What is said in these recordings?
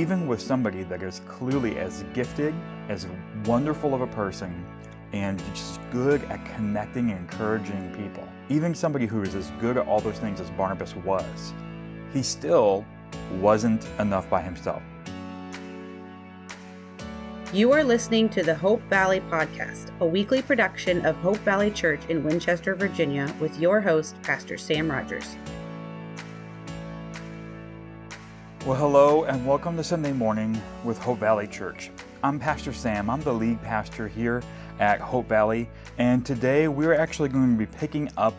even with somebody that is clearly as gifted, as wonderful of a person, and just good at connecting and encouraging people, even somebody who is as good at all those things as Barnabas was, he still wasn't enough by himself. You are listening to the Hope Valley Podcast, a weekly production of Hope Valley Church in Winchester, Virginia, with your host, Pastor Sam Rogers. Well, hello, and welcome to Sunday morning with Hope Valley Church. I'm Pastor Sam. I'm the lead pastor here at Hope Valley, and today we're actually going to be picking up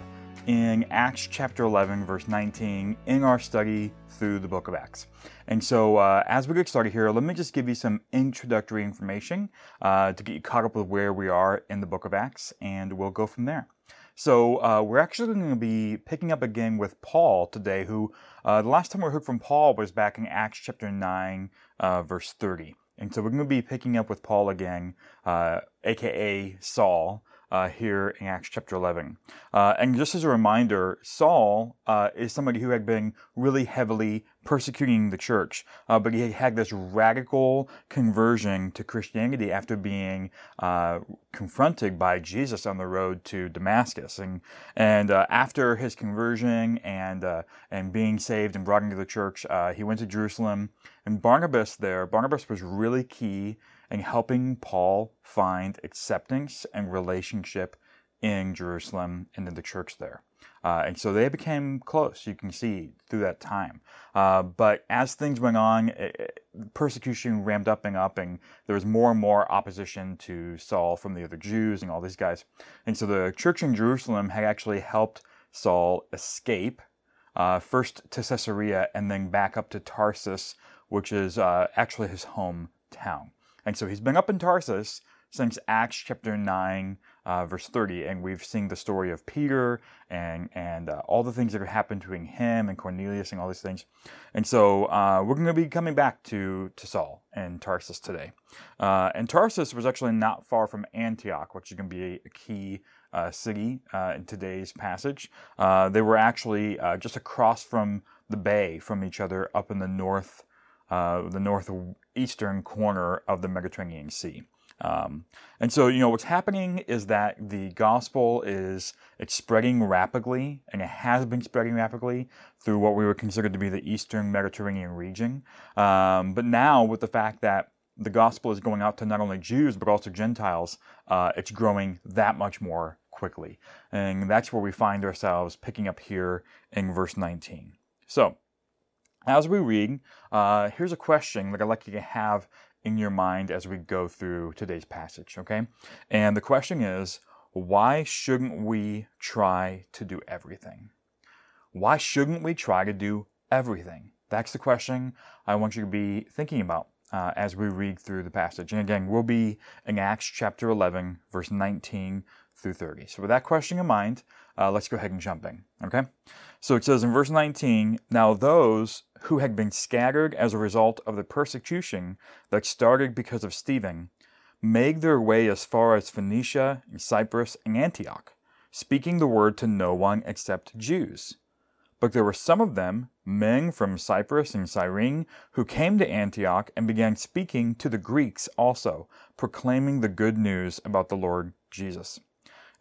in Acts chapter 11, verse 19, in our study through the book of Acts. And so, uh, as we get started here, let me just give you some introductory information uh, to get you caught up with where we are in the book of Acts, and we'll go from there. So, uh, we're actually going to be picking up again with Paul today, who uh, the last time we heard from Paul was back in Acts chapter 9, uh, verse 30. And so, we're going to be picking up with Paul again, aka uh, Saul uh, here in Acts chapter 11. Uh, and just as a reminder, Saul is somebody who had been really heavily persecuting the church, uh, but he had this radical conversion to Christianity after being uh, confronted by Jesus on the road to Damascus. And, and uh, after his conversion and, and being saved and brought into the church, he went to Jerusalem. And Barnabas there, Barnabas was really key in helping Paul find acceptance and relationship in Jerusalem and in the church there. Uh, and so they became close, you can see, through that time. Uh, but as things went on, it, it, persecution ramped up and up, and there was more and more opposition to Saul from the other Jews and all these guys. And so the church in Jerusalem had actually helped Saul escape, uh, first to Caesarea and then back up to Tarsus, which is uh, actually his hometown. And so he's been up in Tarsus since Acts chapter 9, uh, verse 30, and we've seen the story of Peter and, and uh, all the things that have happened between him and Cornelius and all these things. And so uh, we're going to be coming back to, to Saul and Tarsus today. Uh, and Tarsus was actually not far from Antioch, which is going to be a, key uh, city uh, in today's passage. they were actually just across from the bay from each other up in the north the northeastern corner of the Mediterranean Sea. Um, and so, you know, what's happening is that the gospel is it's spreading rapidly, and it has been spreading rapidly through what we would consider to be the Eastern Mediterranean region. Um, but now, with the fact that the gospel is going out to not only Jews but also Gentiles, uh, it's growing that much more quickly, and that's where we find ourselves picking up here in verse 19. So, as we read, uh, here's a question that I'd like you to have in your mind as we go through today's passage, okay? And the question is, why shouldn't we try to do everything? Why shouldn't we try to do everything? That's the question I want you to be thinking about uh, as we read through the passage. And again, we'll be in Acts chapter 11, verse 19 through 30. So with that question in mind, uh, let's go ahead and jump in, okay? So it says in verse 19, Now those who had been scattered as a result of the persecution that started because of Stephen made their way as far as Phoenicia and Cyprus and Antioch, speaking the word to no one except Jews. But there were some of them, men from Cyprus and Cyrene, who came to Antioch and began speaking to the Greeks also, proclaiming the good news about the Lord Jesus.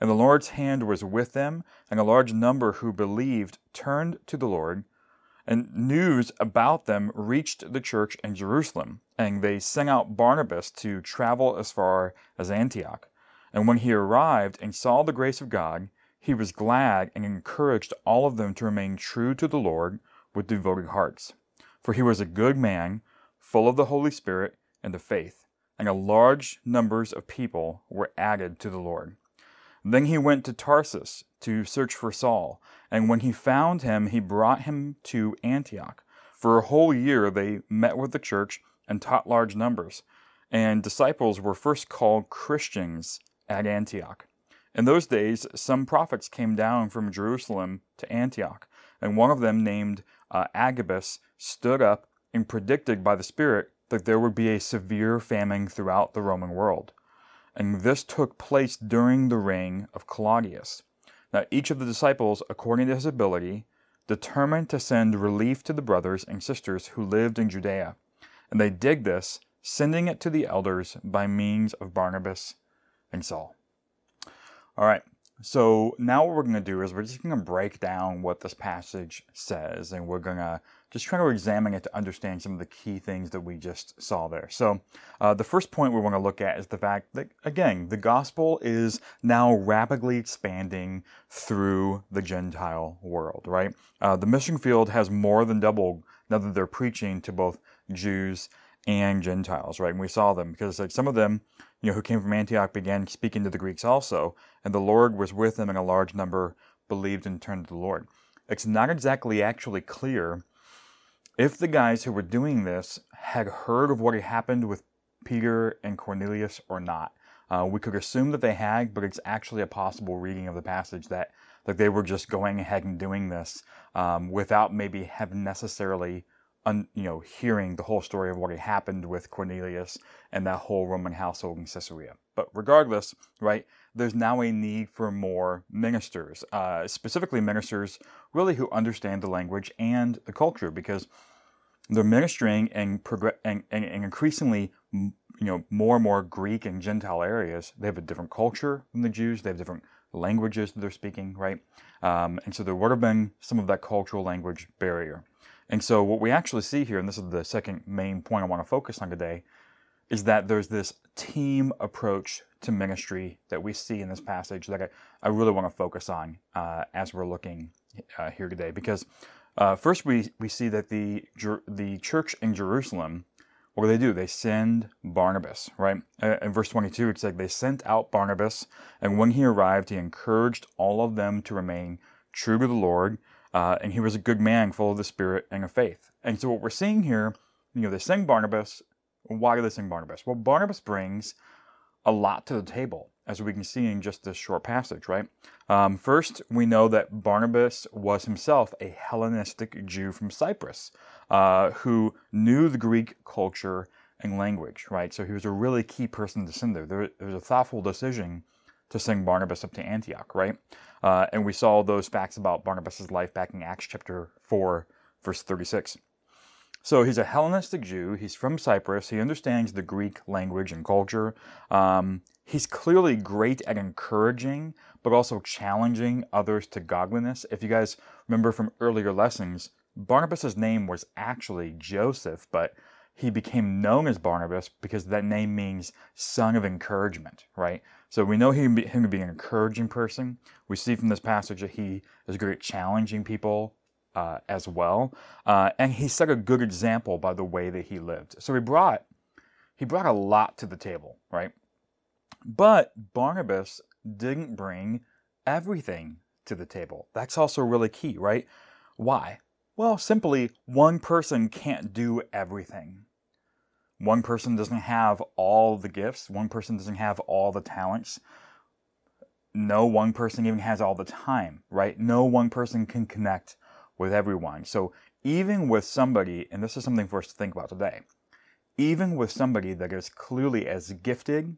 And the Lord's hand was with them, and a large number who believed turned to the Lord and news about them reached the church in Jerusalem, and they sent out Barnabas to travel as far as Antioch. And when he arrived and saw the grace of God, he was glad and encouraged all of them to remain true to the Lord with devoted hearts. For he was a good man, full of the Holy Spirit and the faith, and a large numbers of people were added to the Lord. Then he went to Tarsus to search for Saul, and when he found him, he brought him to Antioch. For a whole year they met with the church and taught large numbers, and disciples were first called Christians at Antioch. In those days, some prophets came down from Jerusalem to Antioch, and one of them, named uh, Agabus, stood up and predicted by the Spirit that there would be a severe famine throughout the Roman world and this took place during the reign of Claudius. Now, each of the disciples, according to his ability, determined to send relief to the brothers and sisters who lived in Judea. And they did this, sending it to the elders by means of Barnabas and Saul. All right, so now what we're going to do is we're just going to break down what this passage says, and we're going to just try to examine it to understand some of the key things that we just saw there. So uh, the first point we want to look at is the fact that, again, the gospel is now rapidly expanding through the Gentile world, right? Uh, the mission field has more than doubled now that they're preaching to both Jews and Gentiles, right? And we saw them because like some of them you know, who came from Antioch began speaking to the Greeks also, and the Lord was with them, and a large number believed and turned to the Lord. It's not exactly actually clear if the guys who were doing this had heard of what had happened with Peter and Cornelius or not. Uh, we could assume that they had, but it's actually a possible reading of the passage that that they were just going ahead and doing this um, without maybe having necessarily un, you know, hearing the whole story of what had happened with Cornelius and that whole Roman household in Caesarea. But regardless, right, there's now a need for more ministers, uh, specifically ministers really who understand the language and the culture, because they're ministering and, progr- and, and, and increasingly, you know, more and more Greek and Gentile areas. They have a different culture than the Jews. They have different languages that they're speaking, right? Um, and so there would have been some of that cultural language barrier. And so, what we actually see here, and this is the second main point I want to focus on today, is that there's this team approach to ministry that we see in this passage that I, I really want to focus on uh, as we're looking uh, here today. Because uh, first, we, we see that the, the church in Jerusalem, what do they do? They send Barnabas, right? Uh, in verse 22, it's like they sent out Barnabas, and when he arrived, he encouraged all of them to remain true to the Lord uh, and he was a good man, full of the Spirit and of faith. And so, what we're seeing here, you know, they sing Barnabas. Why do they sing Barnabas? Well, Barnabas brings a lot to the table, as we can see in just this short passage, right? Um, first, we know that Barnabas was himself a Hellenistic Jew from Cyprus uh, who knew the Greek culture and language, right? So he was a really key person to send there. There, there was a thoughtful decision to send Barnabas up to Antioch, right? Uh, and we saw those facts about Barnabas' life back in Acts chapter 4, verse 36. So he's a Hellenistic Jew. He's from Cyprus. He understands the Greek language and culture. Um, he's clearly great at encouraging, but also challenging others to godliness. If you guys remember from earlier lessons, Barnabas' name was actually Joseph, but he became known as Barnabas because that name means son of encouragement, right? So we know him, him to be an encouraging person. We see from this passage that he is good at challenging people uh, as well, uh, and he set a good example by the way that he lived. So he brought he brought a lot to the table, right? But Barnabas didn't bring everything to the table. That's also really key, right? Why? Well, simply, one person can't do everything. One person doesn't have all the gifts, one person doesn't have all the talents. No one person even has all the time, right? No one person can connect with everyone. So, even with somebody, and this is something for us to think about today, even with somebody that is clearly as gifted,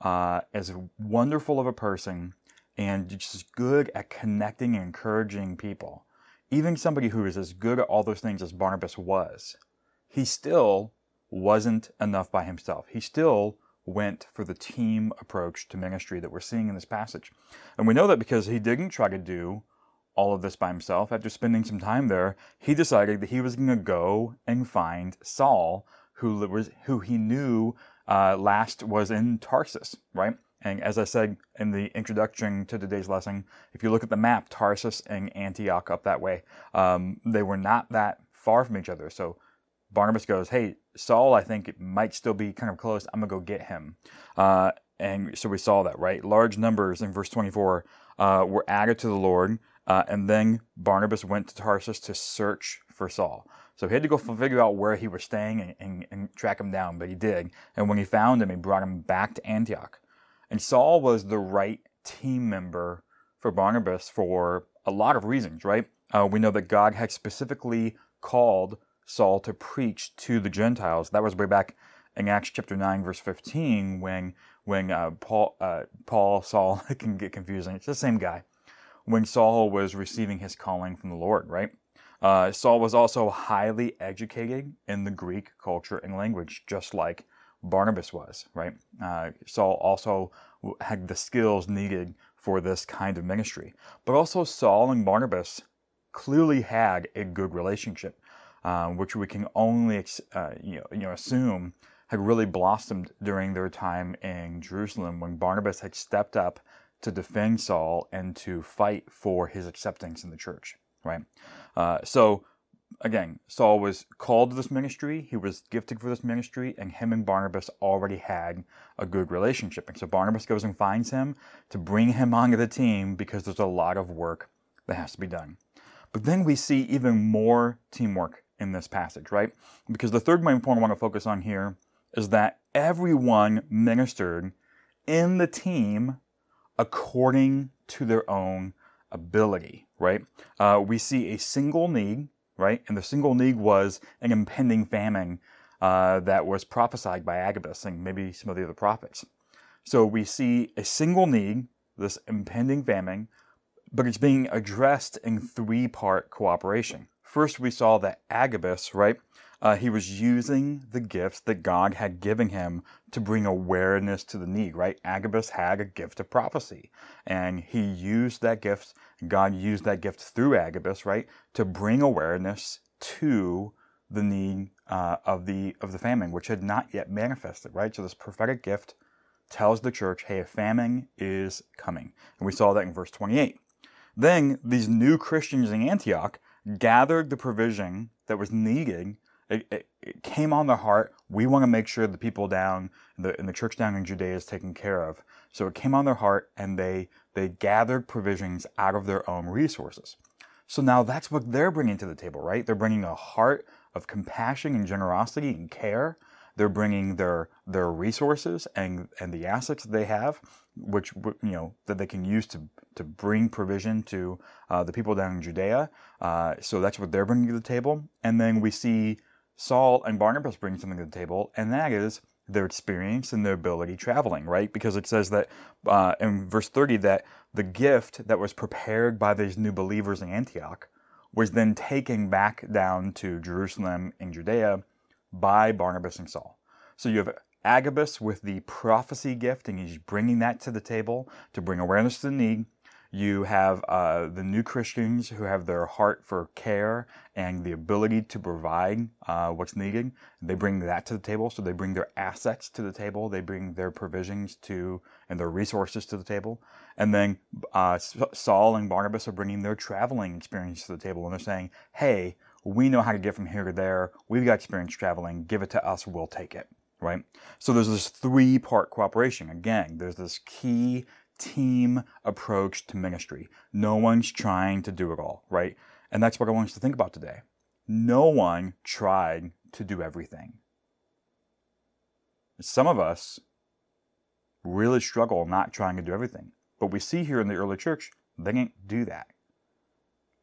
uh, as wonderful of a person, and just good at connecting and encouraging people, even somebody who is as good at all those things as Barnabas was, he still wasn't enough by himself. He still went for the team approach to ministry that we're seeing in this passage. And we know that because he didn't try to do all of this by himself. After spending some time there, he decided that he was going to go and find Saul, who was who he knew uh, last was in Tarsus, right? And as I said in the introduction to today's lesson, if you look at the map, Tarsus and Antioch up that way, um, they were not that far from each other. So Barnabas goes, Hey, Saul, I think it might still be kind of close. I'm going to go get him. Uh, and so we saw that, right? Large numbers in verse 24 uh, were added to the Lord. Uh, and then Barnabas went to Tarsus to search for Saul. So he had to go figure out where he was staying and, and, and track him down, but he did. And when he found him, he brought him back to Antioch. And Saul was the right team member for Barnabas for a lot of reasons, right? Uh, we know that God had specifically called Saul to preach to the Gentiles. That was way back in Acts chapter 9, verse 15, when when uh, Paul, uh, Paul, Saul, it can get confusing. It's the same guy. When Saul was receiving his calling from the Lord, right? Uh, Saul was also highly educated in the Greek culture and language, just like Barnabas was, right? Uh, Saul also had the skills needed for this kind of ministry. But also, Saul and Barnabas clearly had a good relationship, uh, which we can only uh, you, know, you know, assume had really blossomed during their time in Jerusalem when Barnabas had stepped up to defend Saul and to fight for his acceptance in the church, right? Uh, so again, Saul was called to this ministry, he was gifted for this ministry, and him and Barnabas already had a good relationship. And so Barnabas goes and finds him to bring him onto the team because there's a lot of work that has to be done. But then we see even more teamwork in this passage, right? Because the third main point I want to focus on here is that everyone ministered in the team according to their own ability, right? Uh, we see a single need right? And the single need was an impending famine uh, that was prophesied by Agabus and maybe some of the other prophets. So we see a single need, this impending famine, but it's being addressed in three part cooperation. First, we saw that Agabus, right, uh, he was using the gifts that God had given him to bring awareness to the need, right? Agabus had a gift of prophecy, and he used that gift. God used that gift through Agabus, right, to bring awareness to the need uh, of the of the famine, which had not yet manifested, right? So this prophetic gift tells the church, hey, a famine is coming, and we saw that in verse 28. Then these new Christians in Antioch gathered the provision that was needed it, it, it, came on their heart. We want to make sure the people down the, in the church down in Judea is taken care of. So it came on their heart, and they they gathered provisions out of their own resources. So now that's what they're bringing to the table, right? They're bringing a heart of compassion and generosity and care. They're bringing their their resources and and the assets they have, which you know that they can use to to bring provision to uh, the people down in Judea. Uh, so that's what they're bringing to the table. And then we see Saul and Barnabas bring something to the table, and that is their experience and their ability traveling, right? Because it says that uh, in verse 30 that the gift that was prepared by these new believers in Antioch was then taken back down to Jerusalem in Judea by Barnabas and Saul. So you have Agabus with the prophecy gift, and he's bringing that to the table to bring awareness to the need. You have uh, the new Christians who have their heart for care and the ability to provide uh, what's needed. They bring that to the table. So they bring their assets to the table. They bring their provisions to and their resources to the table. And then uh, Saul and Barnabas are bringing their traveling experience to the table. And they're saying, hey, we know how to get from here to there. We've got experience traveling. Give it to us. We'll take it. Right? So there's this three part cooperation. Again, there's this key team approach to ministry. No one's trying to do it all, right? And that's what I want us to think about today. No one tried to do everything. Some of us really struggle not trying to do everything. But we see here in the early church, they didn't do that.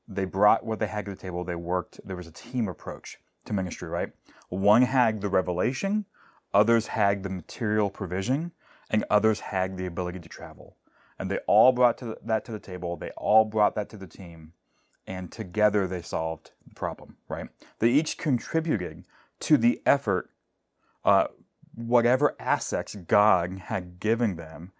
They brought what they had to the table, they worked, there was a team approach to ministry, right? One had the revelation, others had the material provision, and others had the ability to travel and they all brought to the, that to the table. They all brought that to the team, and together they solved the problem. Right? They each contributed to the effort, uh, whatever assets God had given them,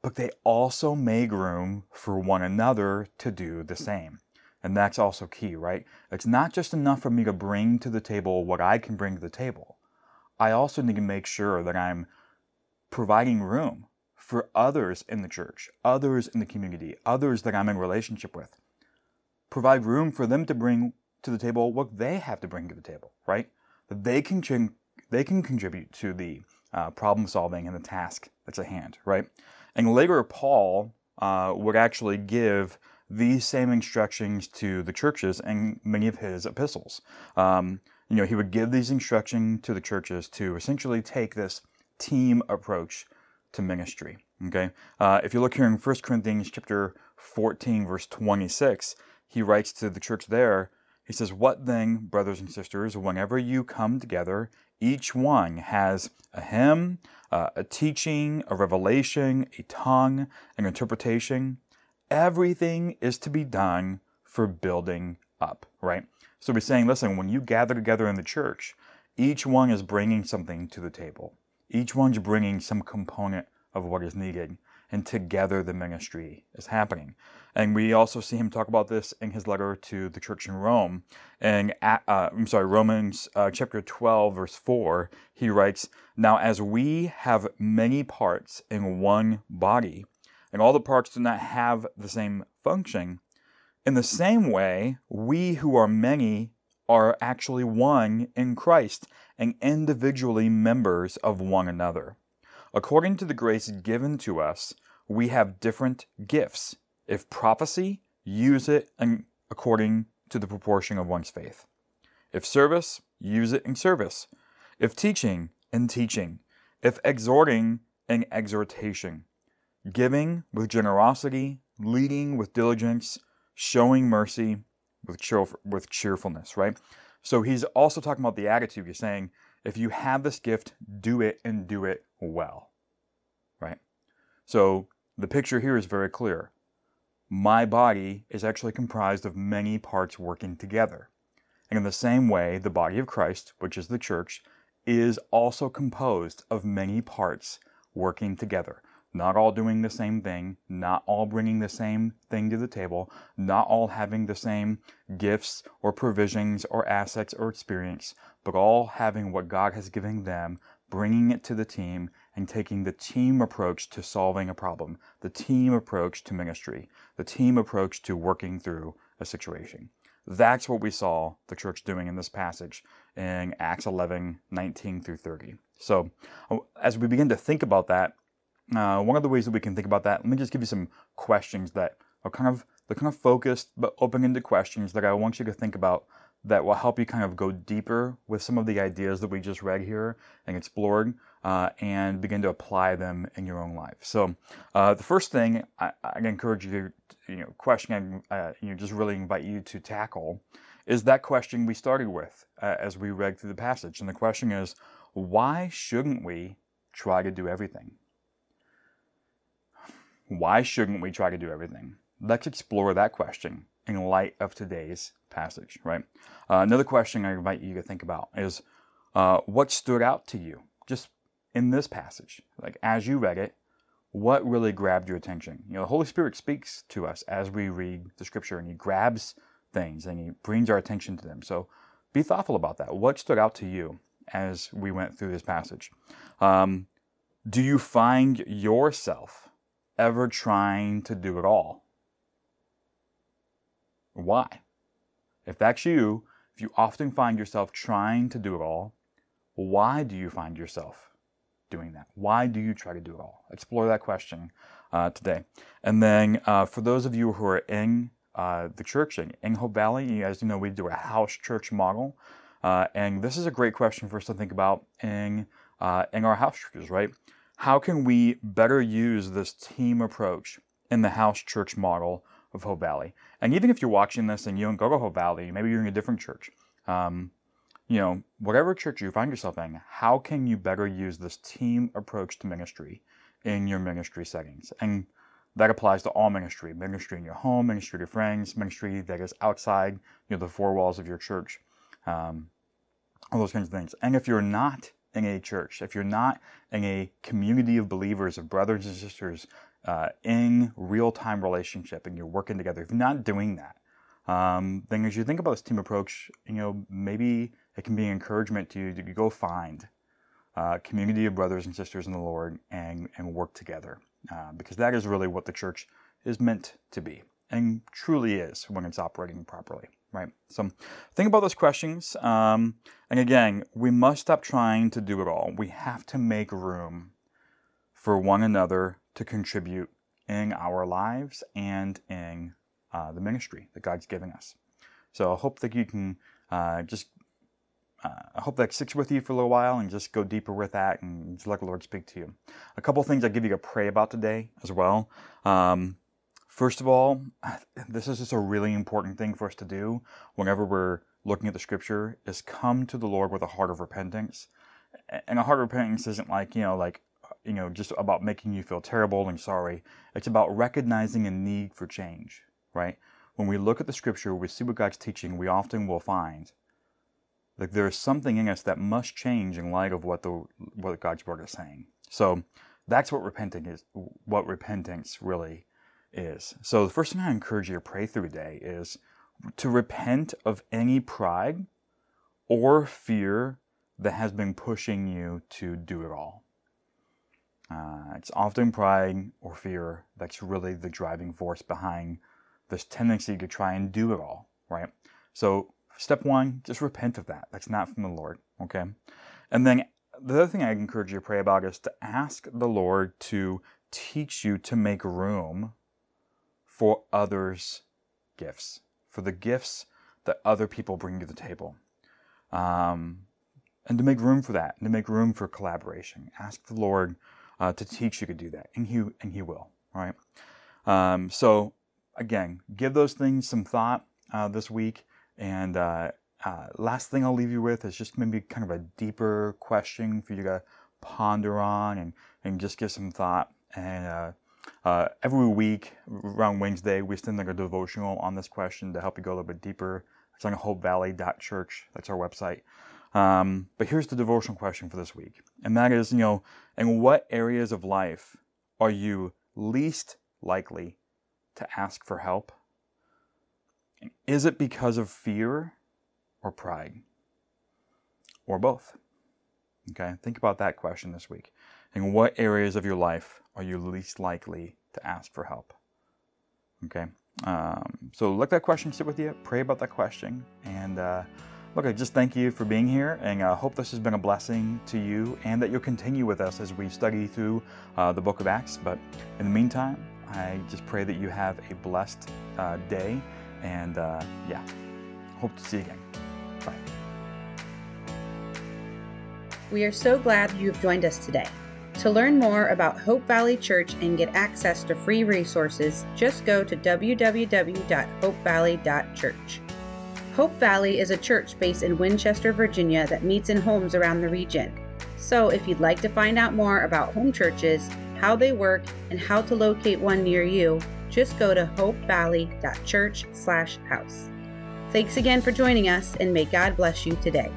but they also made room for one another to do the same. And that's also key, right? It's not just enough for me to bring to the table what I can bring to the table. I also need to make sure that I'm providing room for others in the church, others in the community, others that I'm in relationship with. Provide room for them to bring to the table what they have to bring to the table, right? That they can they can contribute to the uh, problem solving and the task that's at hand, right? And later, Paul uh, would actually give these same instructions to the churches in many of his epistles. Um, you know, he would give these instructions to the churches to essentially take this team approach to ministry. Okay, uh, if you look here in 1 Corinthians chapter 14, verse 26, he writes to the church there. He says, "What then, brothers and sisters, whenever you come together, each one has a hymn, uh, a teaching, a revelation, a tongue, an interpretation. Everything is to be done for building up." Right. So he's saying, listen, when you gather together in the church, each one is bringing something to the table. Each one's bringing some component of what is needed, and together the ministry is happening. And we also see him talk about this in his letter to the church in Rome. And uh, I'm sorry, Romans uh, chapter 12, verse 4, he writes, Now as we have many parts in one body, and all the parts do not have the same function, in the same way, we who are many are actually one in Christ and individually members of one another. According to the grace given to us, we have different gifts. If prophecy, use it according to the proportion of one's faith. If service, use it in service. If teaching, in teaching. If exhorting, in exhortation. Giving with generosity, leading with diligence, showing mercy with, cheer- with cheerfulness, right? So he's also talking about the attitude. He's saying, if you have this gift, do it and do it well, right? So the picture here is very clear. My body is actually comprised of many parts working together. And in the same way, the body of Christ, which is the church, is also composed of many parts working together not all doing the same thing, not all bringing the same thing to the table, not all having the same gifts or provisions or assets or experience, but all having what God has given them, bringing it to the team, and taking the team approach to solving a problem, the team approach to ministry, the team approach to working through a situation. That's what we saw the church doing in this passage in Acts 11 19 through 30. So, uh, as we begin to think about that, uh, one of the ways that we can think about that, let me just give you some questions that are kind of they're kind of focused but open-ended questions that I want you to think about that will help you kind of go deeper with some of the ideas that we just read here and explored uh, and begin to apply them in your own life. So uh, the first thing I, I, encourage you to, you know, question, uh, you know, just really invite you to tackle is that question we started with uh, as we read through the passage. And the question is, why shouldn't we try to do everything? Why shouldn't we try to do everything? Let's explore that question in light of today's passage, right? Uh, another question I invite you to think about is uh, what stood out to you just in this passage? Like as you read it, what really grabbed your attention? You know, the Holy Spirit speaks to us as we read the scripture and He grabs things and He brings our attention to them. So be thoughtful about that. What stood out to you as we went through this passage? Um, do you find yourself ever trying to do it all? Why? If that's you, if you often find yourself trying to do it all, why do you find yourself doing that? Why do you try to do it all? Explore that question uh, today. And then uh, for those of you who are in uh, the church in, in Hope Valley, you know, we do a house church model. Uh, and this is a great question for us to think about in, uh, in our house churches, right? How can we better use this team approach in the house church model of Hope Valley? And even if you're watching this and you don't go to Hope Valley, maybe you're in a different church, um, you know, whatever church you find yourself in, how can you better use this team approach to ministry in your ministry settings? And that applies to all ministry ministry in your home, ministry to your friends, ministry that is outside you know, the four walls of your church, um, all those kinds of things. And if you're not in a church, if you're not in a community of believers, of brothers and sisters, uh, in real time relationship, and you're working together, if you're not doing that, um, then as you think about this team approach, you know, maybe it can be an encouragement to you to go find a uh, community of brothers and sisters in the Lord and, and work together. Uh, because that is really what the church is meant to be and truly is when it's operating properly right? So think about those questions. Um, and again, we must stop trying to do it all. We have to make room for one another to contribute in our lives and in uh, the ministry that God's giving us. So I hope that you can uh, just, uh, I hope that sticks with you for a little while and just go deeper with that and just let the Lord speak to you. A couple things I give you to pray about today as well. Um, First of all, this is just a really important thing for us to do whenever we're looking at the scripture is come to the Lord with a heart of repentance. And a heart of repentance isn't like, you know, like you know, just about making you feel terrible and sorry. It's about recognizing a need for change, right? when we look at the scripture, we see what God's teaching, we often will find like there is something in us that must change in light of what the what God's word is saying. So that's what repenting is what repentance really is. So the first thing I encourage you to pray through today is to repent of any pride or fear that has been pushing you to do it all. Uh, it's often pride or fear that's really the driving force behind this tendency to try and do it all, right? So, step one, just repent of that. That's not from the Lord, okay? And then the other thing I encourage you to pray about is to ask the Lord to teach you to make room for others' gifts, for the gifts that other people bring to the table. Um, and to make room for that, and to make room for collaboration. Ask the Lord uh, to teach you to do that, and He and He will. Right. Um, so again, give those things some thought uh, this week. And uh, uh, last thing I'll leave you with is just maybe kind of a deeper question for you to ponder on and, and just give some thought. And uh, every week around Wednesday, we send like a devotional on this question to help you go a little bit deeper. It's on hopevalley.church. That's our website. Um, but here's the devotional question for this week. And that is, you know, in what areas of life are you least likely to ask for help? Is it because of fear or pride? Or both? Okay, think about that question this week. In what areas of your life are you least likely to ask for help? Okay, um, so let that question sit with you, pray about that question, and uh, look, I just thank you for being here, and I uh, hope this has been a blessing to you, and that you'll continue with us as we study through uh, the book of Acts. But in the meantime, I just pray that you have a blessed uh, day, and uh, yeah, hope to see you again. Bye. We are so glad you have joined us today. To learn more about Hope Valley Church and get access to free resources, just go to www.hopevalley.church. Hope Valley is a church based in Winchester, Virginia that meets in homes around the region. So if you'd like to find out more about home churches, how they work, and how to locate one near you, just go to hopevalley.church/house. Thanks again for joining us, and may God bless you today.